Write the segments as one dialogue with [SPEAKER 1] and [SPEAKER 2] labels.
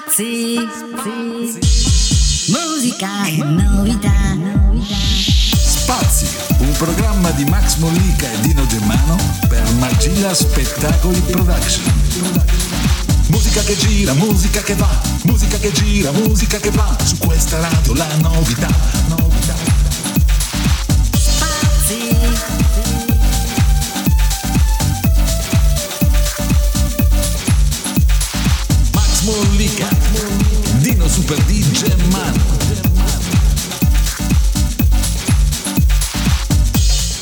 [SPEAKER 1] Spazi, musica e novità.
[SPEAKER 2] Spazi, un programma di Max Mollica e Dino Germano per Magia Spettacoli Production. Musica che gira, musica che va, musica che gira, musica che va, su questa radio la novità,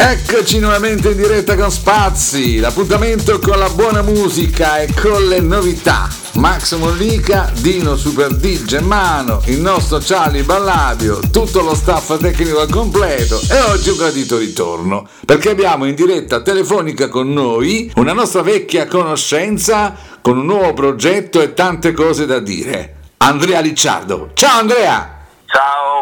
[SPEAKER 3] Eccoci nuovamente in diretta con Spazi, l'appuntamento con la buona musica e con le novità. Max Mollica, Dino Super D Germano, il nostro Charlie Balladio, tutto lo staff tecnico al completo e oggi un gradito ritorno perché abbiamo in diretta telefonica con noi una nostra vecchia conoscenza con un nuovo progetto e tante cose da dire. Andrea Licciardo. Ciao Andrea!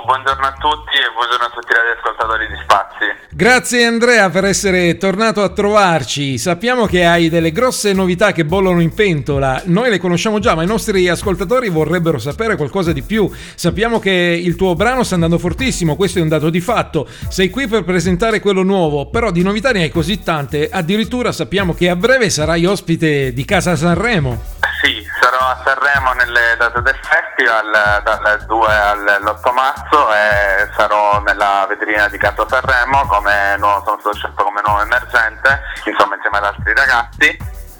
[SPEAKER 4] Buongiorno a tutti e buongiorno a tutti gli ascoltatori di Spazi.
[SPEAKER 5] Grazie Andrea per essere tornato a trovarci. Sappiamo che hai delle grosse novità che bollono in pentola. Noi le conosciamo già, ma i nostri ascoltatori vorrebbero sapere qualcosa di più. Sappiamo che il tuo brano sta andando fortissimo, questo è un dato di fatto. Sei qui per presentare quello nuovo, però di novità ne hai così tante. Addirittura sappiamo che a breve sarai ospite di Casa Sanremo.
[SPEAKER 4] Sarò a Sanremo nelle date del festival dal 2 all'8 marzo e sarò nella vetrina di Casa Sanremo come nuovo, sono stato scelto come nuovo emergente, insomma insieme ad altri ragazzi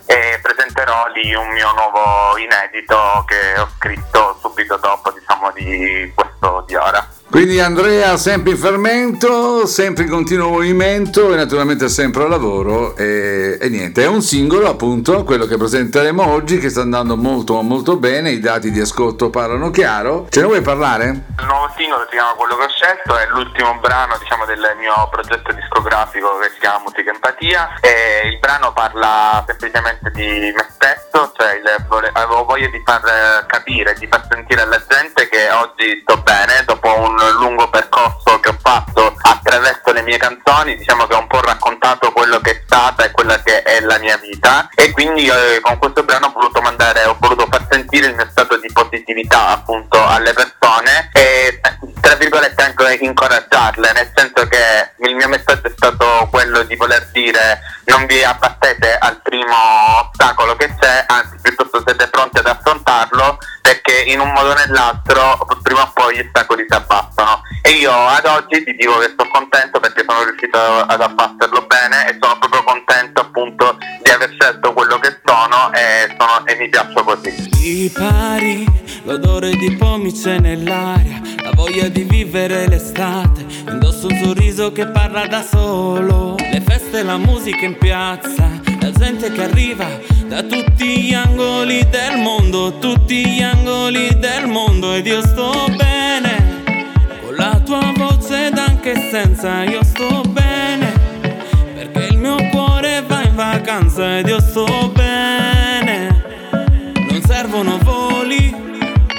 [SPEAKER 4] e presenterò lì un mio nuovo inedito che ho scritto subito dopo diciamo di questo di ora.
[SPEAKER 3] Quindi Andrea sempre in fermento, sempre in continuo movimento e naturalmente sempre al lavoro e, e niente, è un singolo appunto, quello che presenteremo oggi che sta andando molto molto bene, i dati di ascolto parlano chiaro. Ce ne vuoi parlare?
[SPEAKER 4] Il nuovo singolo si chiama Quello che ho scelto, è l'ultimo brano diciamo, del mio progetto discografico che si chiama Musica Empatia e il brano parla semplicemente di me stesso, cioè il vole- avevo voglia di far capire, di far sentire alla gente che oggi sto bene dopo un lungo percorso che ho fatto attraverso le mie canzoni, diciamo che ho un po' raccontato quello che è stata e quella che è la mia vita. E quindi eh, con questo brano ho voluto mandare, ho voluto far sentire il mio stato di positività appunto alle persone e tra virgolette anche incoraggiarle, nel senso che il mio messaggio è stato quello di voler dire non vi abbattete al primo ostacolo che c'è, anzi piuttosto siete pronti ad affrontarlo perché in un modo o nell'altro prima o poi gli ostacoli si abbassano. E io ad oggi ti dico che sto contento perché sono riuscito ad abbatterlo bene e sono proprio contento appunto di aver scelto quello che sono e, sono, e mi piaccio così.
[SPEAKER 6] Ripari, l'odore di pomice nell'aria, la voglia di vivere l'estate, indosso un sorriso che parla da solo, le feste, la musica in piazza, la gente che arriva da tutti gli angoli del mondo, tutti gli angoli del mondo ed io sto bene, con la tua voce ed anche senza, io sto bene, perché il mio cuore va in vacanza ed io sto bene. Non servono voli,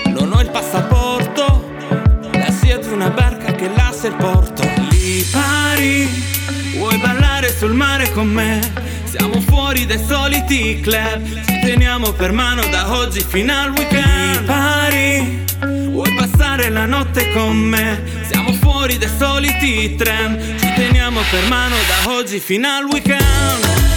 [SPEAKER 6] non ho il passaporto, la di una barca che lascia il porto. Lì pari, vuoi ballare sul mare con me? Siamo fuori dai soliti club, ci teniamo per mano da oggi fino al weekend. Pari, vuoi passare la notte con me? Siamo fuori dai soliti tram, ci teniamo per mano da oggi fino al weekend.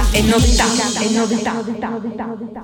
[SPEAKER 1] Musica e novità.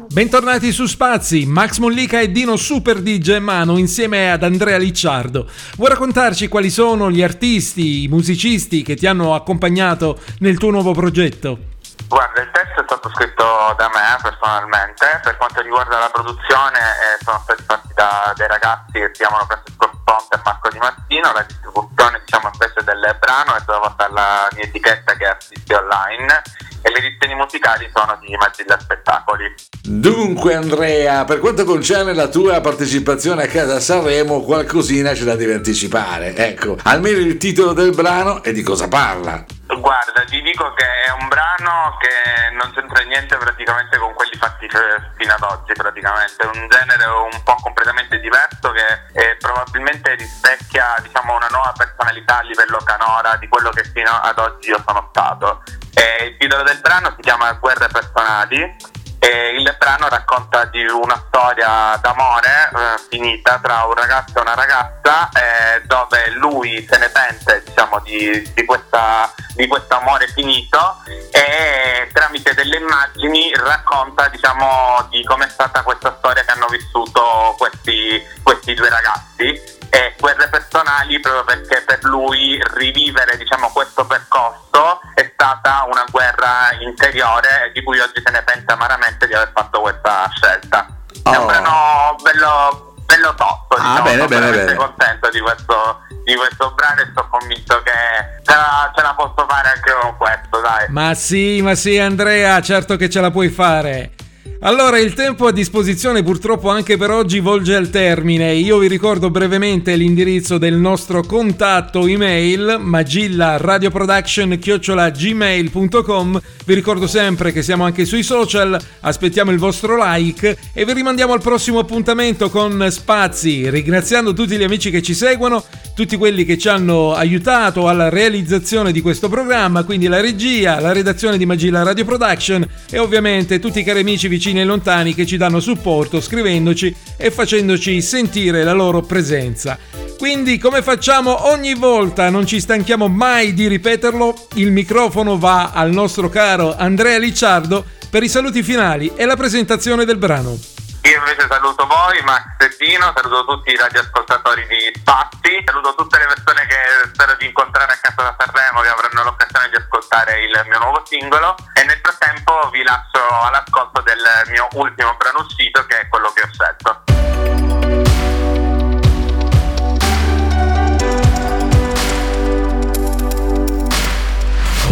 [SPEAKER 5] Bentornati su Spazi, Max Mollica e Dino Super D Germano insieme ad Andrea Licciardo. Vuoi raccontarci quali sono gli artisti, i musicisti che ti hanno accompagnato nel tuo nuovo progetto?
[SPEAKER 4] Guarda, il testo è stato scritto da me personalmente, per quanto riguarda la produzione eh, sono stati fatti da dei ragazzi che si chiamano Francesco Sponte e Marco Di Martino, la distribuzione diciamo invece del brano è stata fatta dalla mia etichetta che è Artisti Online e le edizioni musicali sono di Magilla Spettacoli.
[SPEAKER 3] Dunque Andrea, per quanto concerne la tua partecipazione a Casa Sanremo, qualcosina ce la devi anticipare. Ecco, almeno il titolo del brano e di cosa parla.
[SPEAKER 4] Guarda, ti dico che è un brano che non c'entra niente praticamente con quelli fatti fino ad oggi praticamente, è un genere un po' completamente diverso che eh, probabilmente rispecchia diciamo, una nuova personalità a livello canora di quello che fino ad oggi io sono stato. E il titolo del brano si chiama Guerre personali e il brano racconta di una storia d'amore eh, finita tra un ragazzo e una ragazza eh, dove lui se ne pente diciamo, di, di, questa, di questo amore finito e tramite delle immagini racconta diciamo, di com'è stata questa storia che hanno vissuto questi, questi due ragazzi. E guerre personali proprio perché per lui rivivere diciamo, questo percorso è stata una guerra interiore cui oggi se ne pente amaramente di aver fatto questa scelta. Oh. È un brano bello, bello tosto,
[SPEAKER 3] ah, diciamo, bene,
[SPEAKER 4] sono
[SPEAKER 3] bene, bene.
[SPEAKER 4] contento di questo, di questo brano e sono convinto che ce la, ce la posso fare anche con questo, dai.
[SPEAKER 5] Ma sì, ma sì Andrea, certo che ce la puoi fare. Allora, il tempo a disposizione purtroppo anche per oggi volge al termine. Io vi ricordo brevemente l'indirizzo del nostro contatto email magillaradioproduction@gmail.com. Vi ricordo sempre che siamo anche sui social, aspettiamo il vostro like e vi rimandiamo al prossimo appuntamento con Spazi, ringraziando tutti gli amici che ci seguono, tutti quelli che ci hanno aiutato alla realizzazione di questo programma, quindi la regia, la redazione di Magilla Radio Production e ovviamente tutti i cari amici vicini e lontani che ci danno supporto scrivendoci e facendoci sentire la loro presenza. Quindi come facciamo ogni volta, non ci stanchiamo mai di ripeterlo, il microfono va al nostro caro Andrea Licciardo per i saluti finali e la presentazione del brano.
[SPEAKER 4] Io invece saluto voi, Max e Dino, saluto tutti i radioascoltatori di Spazzi, saluto tutte le persone che spero di incontrare a casa da Sanremo che avranno l'occasione di ascoltare il mio nuovo singolo e nel frattempo vi lascio all'ascolto del mio ultimo brano uscito che è quello che ho scelto.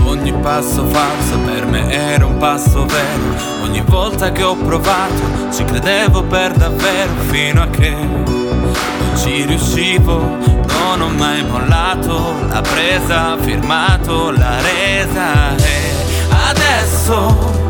[SPEAKER 6] Ogni passo falso per me era un passo vero. Ogni volta che ho provato ci credevo per davvero fino a che non ci riuscivo. Non ho mai mollato la presa, firmato la resa. E adesso,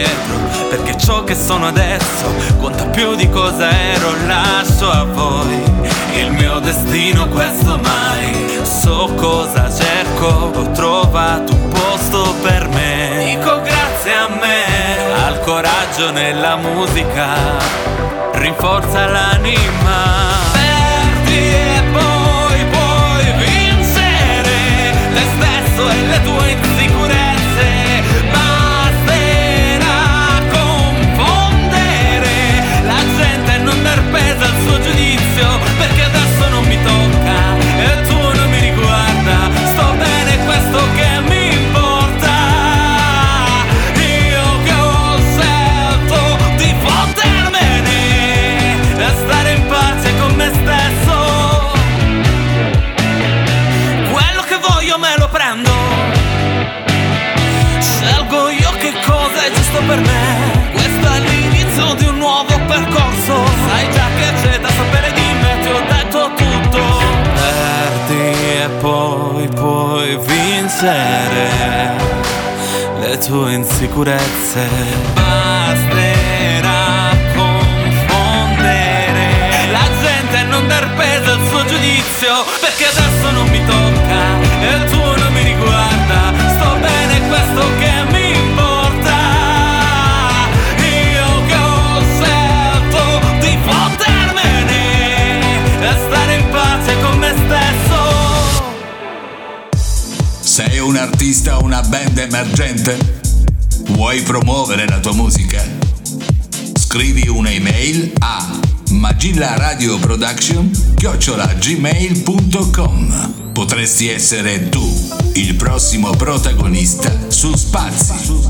[SPEAKER 6] indietro, perché ciò che sono adesso conta più di cosa ero, lascio a voi il mio destino, questo mai. So cosa cerco, ho trovato un posto per me. Dico grazie a me, al coraggio nella musica, rinforza l'anima. Puoi vincere le tue insicurezze. Basterà
[SPEAKER 3] emergente? Vuoi promuovere la tua musica? Scrivi un'email a magillaradioproduction.gmail.com Potresti essere tu il prossimo protagonista su Spazi.